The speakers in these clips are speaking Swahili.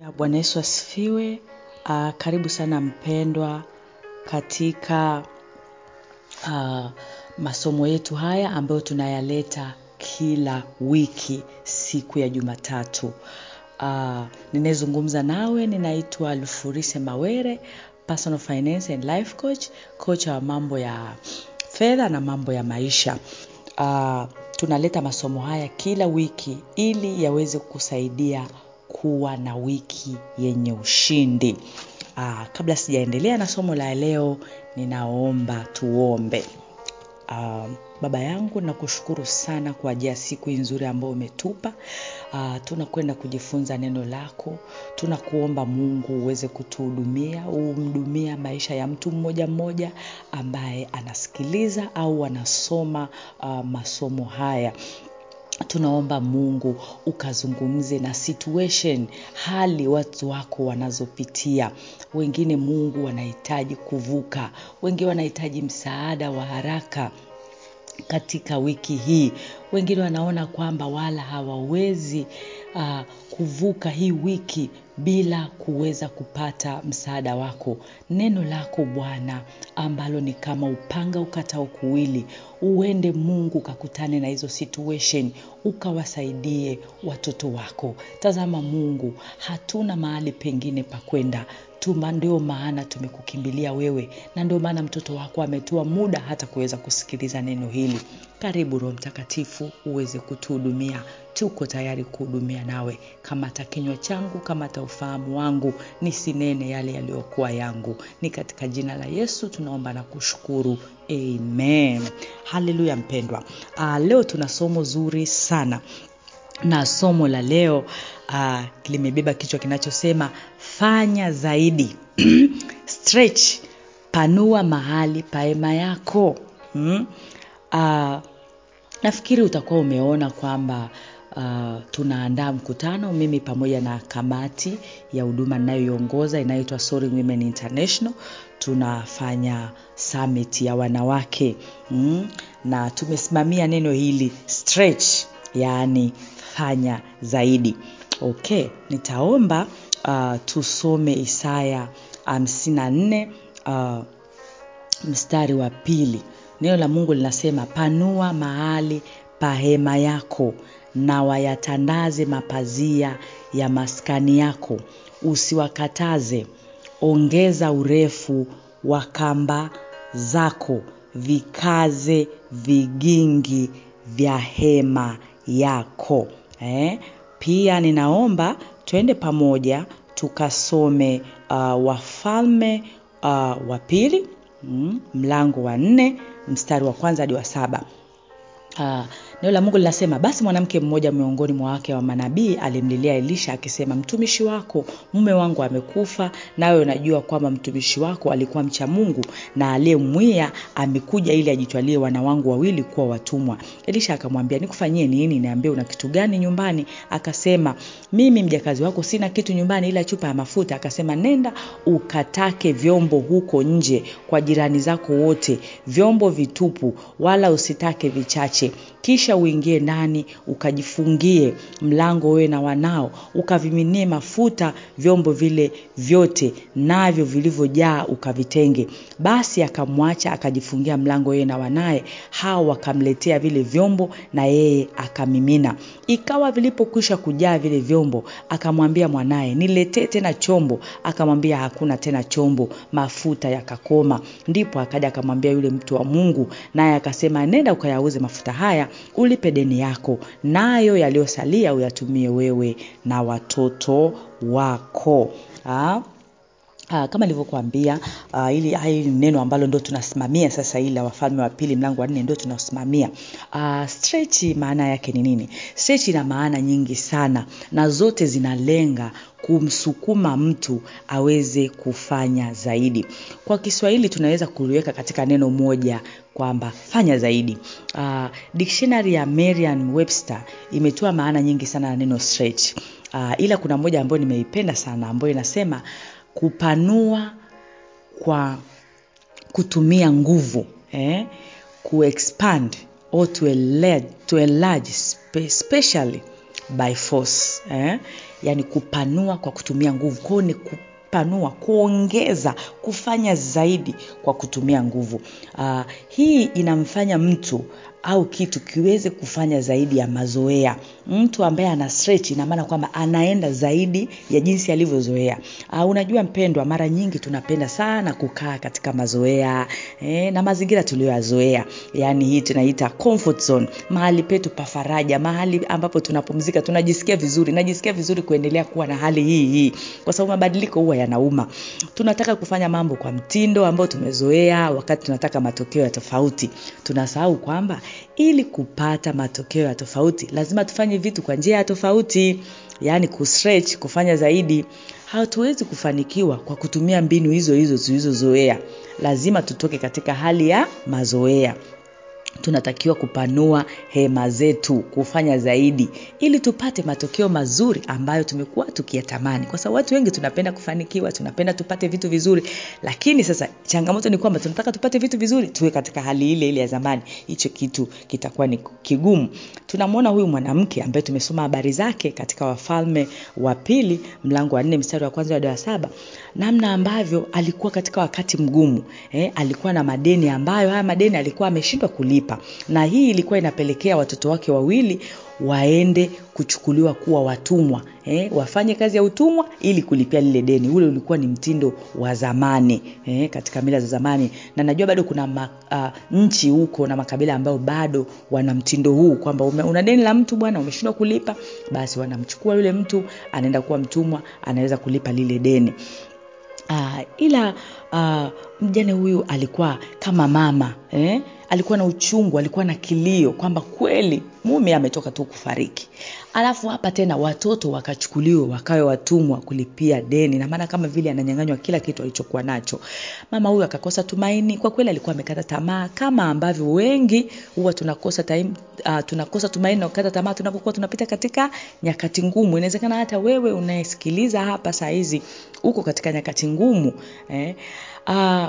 Ya Bwana Yesu asifiwe. Uh, karibu sana mpendwa katika uh, masomo yetu haya ambayo tunayaleta kila wiki siku ya Jumatatu. Uh, ninayezungumza nawe ninaitwa Lufurise Mawere, personal finance and life coach, kocha wa mambo ya fedha na mambo ya maisha. Uh, tunaleta masomo haya kila wiki ili yaweze kusaidia kuwa na wiki yenye ushindi. Aa, kabla sijaendelea na somo la leo, ninaomba tuombe. Aa, baba yangu nakushukuru sana kwa ajili ya siku nzuri ambayo umetupa. Uh, tunakwenda kujifunza neno lako. Tunakuomba Mungu uweze kutuhudumia, umhudumia maisha ya mtu mmoja mmoja ambaye anasikiliza au anasoma uh, masomo haya tunaomba mungu ukazungumze na situation hali watu wako wanazopitia. Wengine mungu wanahitaji kuvuka. Wengine wanahitaji msaada wa haraka katika wiki hii. Wengine wanaona kwamba wala hawawezi uh, kuvuka hii wiki bila kuweza kupata msaada wako. Neno lako bwana ambalo ni kama upanga ukatao kuwili uende mungu ukakutane na hizo situation ukawasaidie watoto wako. Tazama mungu hatuna mahali pengine pa kwenda tuma ndio maana tumekukimbilia wewe na ndio maana mtoto wako ametoa muda hata kuweza kusikiliza neno hili. Karibu roho mtakatifu uweze kutuhudumia. Tuko tayari kuhudumia nawe. Kamata kinywa changu kamata ufahamu wangu nisinene yale yaliyokuwa yangu. Ni katika jina la yesu tunaomba na kushukuru. Amen. Haleluya mpendwa. Uh, leo tuna somo zuri sana na somo la leo uh, limebeba kichwa kinachosema fanya zaidi stretch panua mahali paema yako hmm? uh, nafikiri utakuwa umeona kwamba uh, tunaandaa mkutano mimi pamoja na kamati ya huduma ninayoiongoza inayoitwa Women International tunafanya summit ya wanawake mm? na tumesimamia neno hili stretch yaani fanya zaidi. Okay nitaomba uh, tusome isaya 54 uh, mstari wa pili. Neno la mungu linasema panua mahali pa hema yako na wayatandaze mapazia ya maskani yako. Usiwakataze. Ongeza urefu wa kamba zako vikaze vigingi vya hema yako eh? pia ninaomba twende pamoja tukasome uh, wafalme uh, wa pili mm, mlango wa nne mstari wa kwanza hadi wa saba neno la mungu linasema basi mwanamke mmoja miongoni mwa wake wa manabii alimlilia elisha akisema mtumishi wako mume wangu amekufa nawe unajua kwamba mtumishi wako alikuwa mcha mungu na aliyemwia amekuja ili ajitwalie wana wangu wawili kuwa watumwa elisha akamwambia nikufanyie nini? Niambie una kitu gani nyumbani akasema mimi mjakazi wako sina kitu nyumbani ila chupa ya mafuta akasema nenda ukatake vyombo huko nje kwa jirani zako wote vyombo vitupu wala usitake vichache kisha uingie ndani ukajifungie mlango wewe na wanao ukaviminie mafuta vyombo vile vyote navyo vilivyojaa ukavitenge. Basi akamwacha akajifungia mlango yeye na wanaye hao wakamletea vile vyombo na yeye akamimina. Ikawa vilipokwisha kujaa vile vyombo akamwambia mwanaye niletee tena chombo. Akamwambia hakuna tena chombo. Mafuta yakakoma. Ndipo akaja akamwambia yule mtu wa mungu naye akasema nenda ukayauze mafuta haya ulipe deni yako nayo yaliyosalia uyatumie wewe na watoto wako ha? Uh, kama nilivyokuambia uh, ili hili neno ambalo ndo tunasimamia sasa hili la wafalme wa pili mlango wa nne ndio tunasimamia uh, stretch maana yake ni nini? Stretch ina maana nyingi sana na zote zinalenga kumsukuma mtu aweze kufanya zaidi. Kwa kiswahili tunaweza kuliweka katika neno moja kwamba fanya zaidi. Uh, dictionary ya marian Webster imetoa maana nyingi sana na neno stretch. Uh, ila kuna moja ambayo nimeipenda sana ambayo inasema kupanua kwa kutumia nguvu eh? kuexpand or to enlarge, to enlarge spe, specially by force eh? yaani kupanua kwa kutumia nguvu kwao ni kupanua kuongeza kufanya zaidi kwa kutumia nguvu. Uh, hii inamfanya mtu au kitu kiweze kufanya zaidi ya mazoea. Mtu ambaye ana stretch ina maana kwamba anaenda zaidi ya jinsi alivyozoea. Uh, unajua mpendwa mara nyingi tunapenda sana kukaa katika mazoea eh, na mazingira tuliyoyazoea. Yaani hii tunaita comfort zone. Mahali petu pa faraja mahali ambapo tunapumzika tunajisikia vizuri najisikia vizuri kuendelea kuwa na hali hii hii. Kwa sababu mabadiliko huwa yanauma. Tunataka kufanya mambo kwa mtindo ambao tumezoea wakati tunataka matokeo ya tofauti. Tunasahau kwamba ili kupata matokeo ya tofauti lazima tufanye vitu kwa njia ya tofauti. Yaani kustretch kufanya zaidi. Hatuwezi kufanikiwa kwa kutumia mbinu hizo hizo tulizozoea. Lazima tutoke katika hali ya mazoea tunatakiwa kupanua hema zetu kufanya zaidi ili tupate matokeo mazuri ambayo tumekuwa tukiyatamani. Kwa sababu watu wengi tunapenda kufanikiwa tunapenda tupate vitu vizuri. Lakini sasa changamoto ni kwamba tunataka tupate vitu vizuri tuwe katika hali ile ile ya zamani. Hicho kitu kitakuwa ni kigumu tunamwona huyu mwanamke ambaye tumesoma habari zake katika wafalme wa pili mlango wa nne mstari wa kwanza hadi wa saba. Namna ambavyo alikuwa katika wakati mgumu eh, alikuwa na madeni ambayo haya madeni alikuwa ameshindwa kulipa. Na hii ilikuwa inapelekea watoto wake wawili waende kuchukuliwa kuwa watumwa eh, wafanye kazi ya utumwa ili kulipia lile deni. Ule ulikuwa ni mtindo wa zamani eh, katika mila za zamani. Na najua bado kuna ma, uh, nchi huko na makabila ambayo bado wana mtindo huu kwamba una deni la mtu bwana umeshindwa kulipa basi wanamchukua yule mtu anaenda kuwa mtumwa anaweza kulipa lile deni uh, ila uh, mjane huyu alikuwa kama mama eh? alikuwa na uchungu alikuwa na kilio kwamba kweli mume ametoka tu kufariki alafu hapa tena watoto wakachukuliwa wakawe watumwa kulipia deni na maana kama vile ananyanganywa kila kitu alichokuwa nacho mama huyu akakosa tumaini kwa kweli alikuwa amekata tamaa kama ambavyo wengi huwa tunakosa time, uh, tunakosa tumaini na kukata tamaa tunapokuwa tunapita katika nyakati ngumu inawezekana hata wewe unayesikiliza hapa saa hizi uko katika nyakati ngumu eh? uh,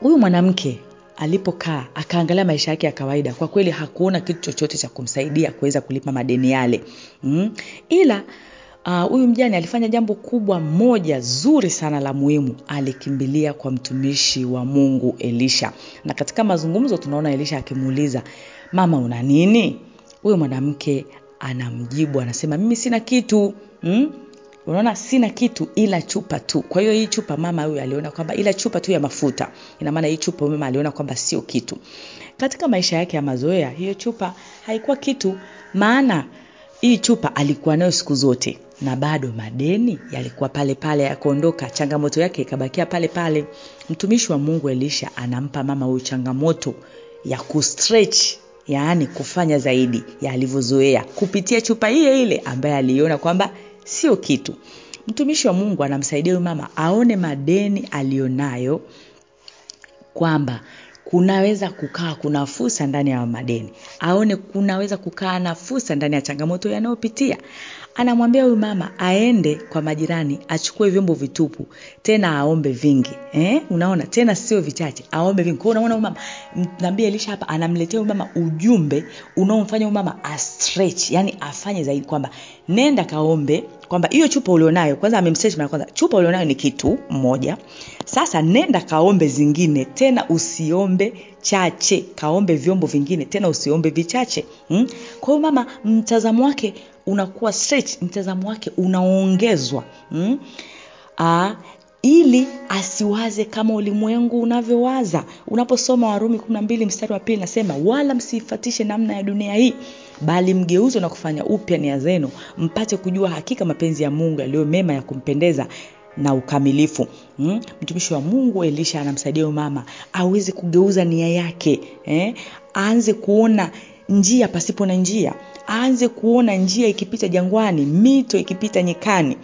huyu mwanamke alipokaa akaangalia maisha yake ya kawaida. Kwa kweli hakuona kitu chochote cha kumsaidia kuweza kulipa madeni yale. Mm? ila huyu uh, mjane alifanya jambo kubwa moja zuri sana la muhimu. Alikimbilia kwa mtumishi wa mungu elisha. Na katika mazungumzo tunaona elisha akimuuliza mama una nini? Huyu mwanamke anamjibu anasema mimi sina kitu. Mm? Unaona sina kitu ila chupa tu. Kwa hiyo hii chupa mama huyu aliona kwamba ila chupa tu ya mafuta. Ina hii chupa mama aliona kwamba sio kitu. Katika maisha yake ya mazoea hiyo chupa haikuwa kitu. Maana hii chupa alikuwa nayo siku zote. Na bado madeni yalikuwa pale pale yakuondoka changamoto yake ikabakia pale pale. Mtumishi wa mungu elisha anampa mama huyu changamoto ya kustretch yaani kufanya zaidi ya alivyozoea. Kupitia chupa ile ile ambaye aliiona kwamba sio kitu. Mtumishi wa mungu anamsaidia huyu mama aone madeni aliyonayo kwamba kunaweza kukaa kuna fursa ndani ya madeni. Aone kunaweza kukaa na fursa ndani ya changamoto yanayopitia anamwambia huyu mama aende kwa majirani achukue vyombo vitupu tena aombe vingi eh? unaona tena sio vichache aombe vingi kwao unaona mama nabii elisha hapa anamletea mama ujumbe unaomfanya mama astretch yani afanye zaidi kwamba nenda kaombe kwamba hiyo chupa ulionayo kwanza amemstretch mara kwanza chupa ulionayo ni kitu mmoja sasa nenda kaombe zingine tena usiombe chache kaombe vyombo vingine tena usiombe vichache hmm? kwa hiyo mama mtazamo wake unakuwa stretch mtazamo wake unaongezwa mm? Aa, ili asiwaze kama ulimwengu unavyowaza unaposoma warumi kumi na mbili mstari wa pili nasema wala msiifatishe namna ya dunia hii bali mgeuzwe na kufanya upya nia zenu mpate kujua hakika mapenzi ya mungu yaliyo mema ya kumpendeza na ukamilifu hmm? mtumishi wa mungu elisha anamsaidia mama aweze kugeuza nia yake eh? aanze kuona njia pasipo na njia. Aanze kuona njia ikipita jangwani mito ikipita nyikani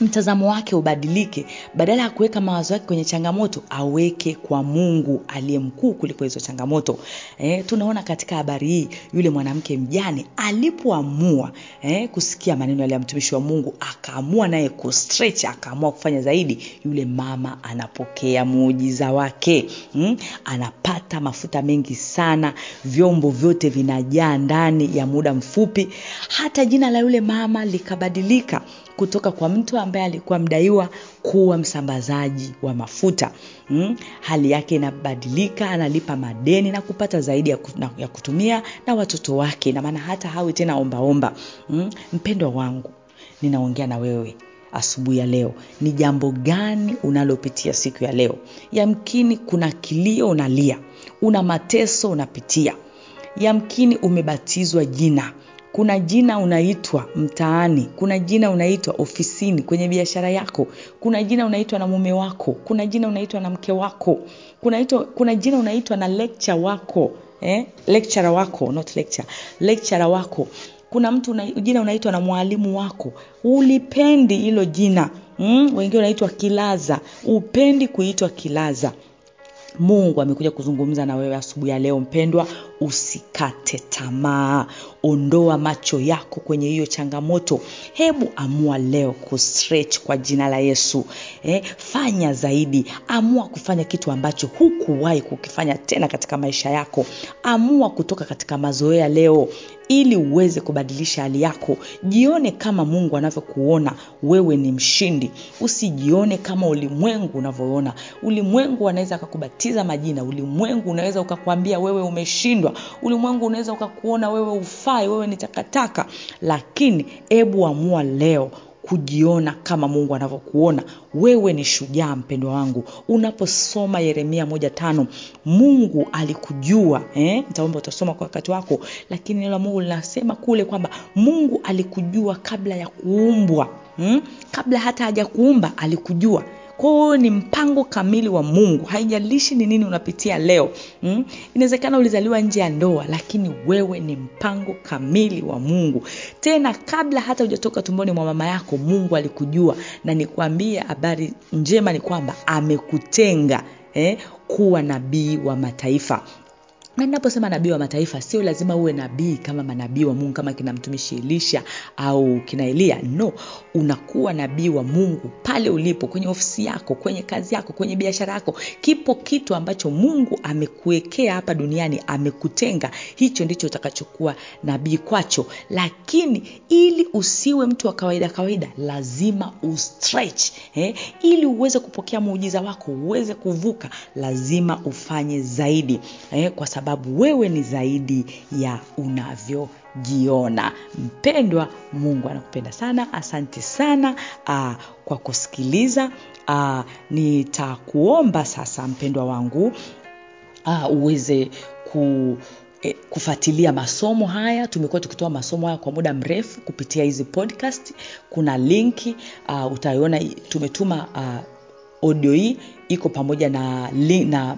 mtazamo wake ubadilike badala ya kuweka mawazo yake kwenye changamoto aweke kwa mungu aliye mkuu kuliko hizo changamoto e, tunaona katika habari hii yule mwanamke mjane alipoamua e, kusikia maneno yale ya mtumishi wa mungu akaamua naye kustretch akaamua kufanya zaidi yule mama anapokea muujiza wake mm? anapata mafuta mengi sana vyombo vyote vinajaa ndani ya muda mfupi hata jina la yule mama likabadilika kutoka kwa mtu ambaye alikuwa mdaiwa kuwa msambazaji wa mafuta. Mm? hali yake inabadilika analipa madeni na kupata zaidi ya, kutumia na watoto wake na maana hata hawi tena ombaomba mm? mpendwa wangu ninaongea na wewe asubuhi ya leo. Ni jambo gani unalopitia siku ya leo? Yamkini kuna kilio unalia una mateso unapitia. Yamkini umebatizwa jina kuna jina unaitwa mtaani kuna jina unaitwa ofisini kwenye biashara yako kuna jina unaitwa na mume wako kuna jina unaitwa na mke wako kuna, ito, kuna jina unaitwa na lecture wako eh? lecturer wako not lecture lecturer wako kuna mtu una, jina unaitwa na mwalimu wako ulipendi hilo jina mm? wengine unaitwa kilaza upendi kuitwa kilaza mungu amekuja kuzungumza na wewe asubuhi ya leo mpendwa usikate tamaa. Ondoa macho yako kwenye hiyo changamoto. Hebu amua leo kustretch kwa jina la yesu. Eh, fanya zaidi. Amua kufanya kitu ambacho hukuwahi kukifanya tena katika maisha yako. Amua kutoka katika mazoea leo ili uweze kubadilisha hali yako. Jione kama mungu anavyokuona wewe ni mshindi. Usijione kama ulimwengu unavyoona. Ulimwengu anaweza akakubatiza majina. Ulimwengu unaweza ukakwambia wewe umeshindwa ulimwengu unaweza ukakuona wewe ufai wewe ni takataka. Lakini ebu amua leo kujiona kama mungu anavyokuona. Wewe ni shujaa mpendwa wangu. Unaposoma yeremia moja tano mungu alikujua eh? utasoma kwa wakati wako. Lakini neno la mungu linasema kule kwamba mungu alikujua kabla ya kuumbwa hmm? kabla hata hajakuumba alikujua kwa ni mpango kamili wa mungu. Haijalishi ni nini unapitia leo mm? inawezekana ulizaliwa nje ya ndoa lakini wewe ni mpango kamili wa mungu. Tena kabla hata hujatoka tumboni mwa mama yako mungu alikujua na nikwambie habari njema ni kwamba amekutenga eh, kuwa nabii wa mataifa na ninaposema nabii wa mataifa sio lazima uwe nabii kama manabii wa mungu kama kina mtumishi elisha au kina eliya no unakuwa nabii wa mungu pale ulipo kwenye ofisi yako kwenye kazi yako kwenye biashara yako kipo kitu ambacho mungu amekuwekea hapa duniani amekutenga hicho ndicho utakachokuwa nabii kwacho lakini ili usiwe mtu wa kawaida kawaida lazima ustretch eh? ili uweze kupokea muujiza wako uweze kuvuka lazima ufanye zaidi eh? kwa wewe ni zaidi ya unavyojiona. Mpendwa mungu anakupenda sana. Asante sana aa, kwa kusikiliza. Aa, nitakuomba sasa mpendwa wangu aa, uweze ku e, kufuatilia masomo haya. Tumekuwa tukitoa masomo haya kwa muda mrefu kupitia hizi podcast. Kuna linki uh, utaiona. Tumetuma uh, audio hii. Iko pamoja na, na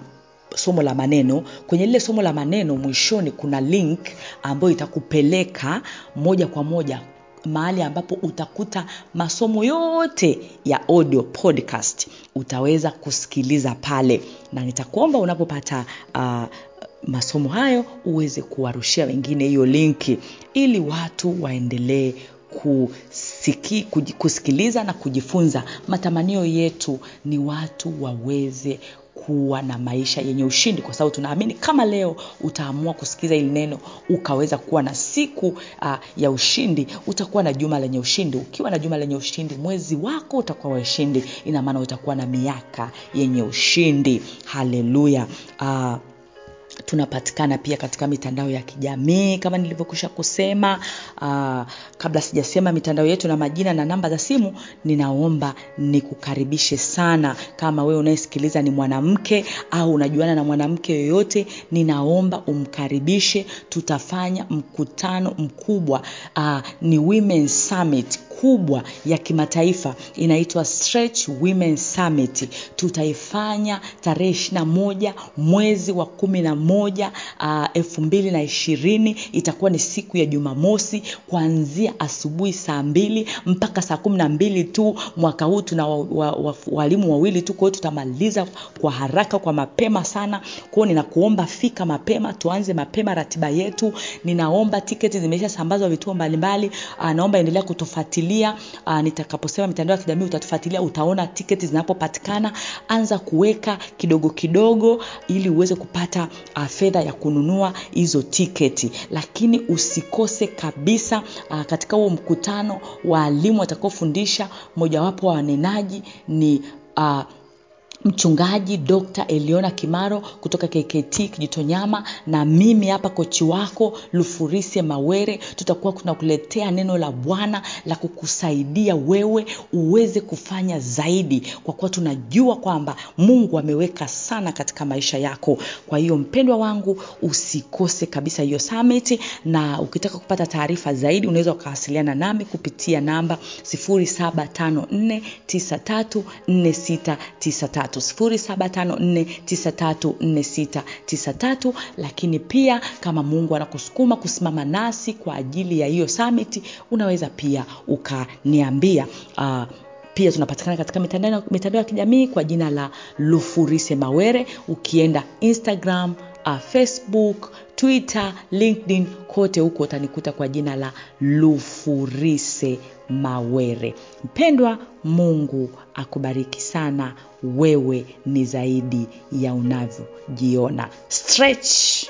somo la maneno. Kwenye lile somo la maneno mwishoni kuna link ambayo itakupeleka moja kwa moja mahali ambapo utakuta masomo yote ya audio podcast. Utaweza kusikiliza pale. Na nitakuomba unapopata uh, masomo hayo uweze kuwarushia wengine hiyo linki ili watu waendelee kusiki, kusikiliza na kujifunza. Matamanio yetu ni watu waweze kuwa na maisha yenye ushindi kwa sababu tunaamini kama leo utaamua kusikiza hili neno ukaweza kuwa na siku uh, ya ushindi utakuwa na juma lenye ushindi. Ukiwa na juma lenye ushindi mwezi wako utakuwa wa ushindi. Ina maana utakuwa na miaka yenye ushindi. Haleluya. Uh, tunapatikana pia katika mitandao ya kijamii kama nilivyokwisha kusema uh, kabla sijasema mitandao yetu na majina na namba za simu ninaomba nikukaribishe sana. Kama wewe unayesikiliza ni mwanamke au unajuana na mwanamke yoyote ninaomba umkaribishe. Tutafanya mkutano mkubwa uh, ni women summit kubwa ya kimataifa inaitwa Stretch Women Summit. Tutaifanya tarehe ishirini na moja mwezi wa kumi na moja elfu mbili na ishirini. Itakuwa ni siku ya Jumamosi kuanzia asubuhi saa mbili mpaka saa kumi na mbili tu. Mwaka huu tuna walimu wa, wa, walimu wawili tu, kwa hiyo tutamaliza kwa haraka, kwa mapema sana. Kwa hiyo ninakuomba fika mapema, tuanze mapema ratiba yetu. Ninaomba tiketi zimeshasambazwa vituo mbalimbali. Uh, naomba endelea kutufuatilia. Uh, nitakaposema mitandao ya kijamii utatufuatilia, utaona tiketi zinapopatikana. Anza kuweka kidogo kidogo ili uweze kupata uh, fedha ya kununua hizo tiketi, lakini usikose kabisa uh, katika huo mkutano waalimu watakaofundisha, mojawapo wa wanenaji ni uh, mchungaji Dr. Eliona Kimaro kutoka KKT Kijitonyama na mimi hapa kochi wako Lufurise Mawere. Tutakuwa tunakuletea neno la Bwana la kukusaidia wewe uweze kufanya zaidi, kwa kuwa tunajua kwamba Mungu ameweka sana katika maisha yako. Kwa hiyo mpendwa wangu, usikose kabisa hiyo summit, na ukitaka kupata taarifa zaidi unaweza ukawasiliana nami kupitia namba 0754934693 0754934693 lakini pia kama Mungu anakusukuma kusimama nasi kwa ajili ya hiyo summit, unaweza pia ukaniambia. Uh, pia tunapatikana katika mitandao ya kijamii kwa jina la Lufurise Mawere. Ukienda Instagram, uh, Facebook, Twitter, LinkedIn, kote huko utanikuta kwa jina la Lufurise Mawere. Mpendwa, Mungu akubariki sana. Wewe ni zaidi ya unavyojiona. Stretch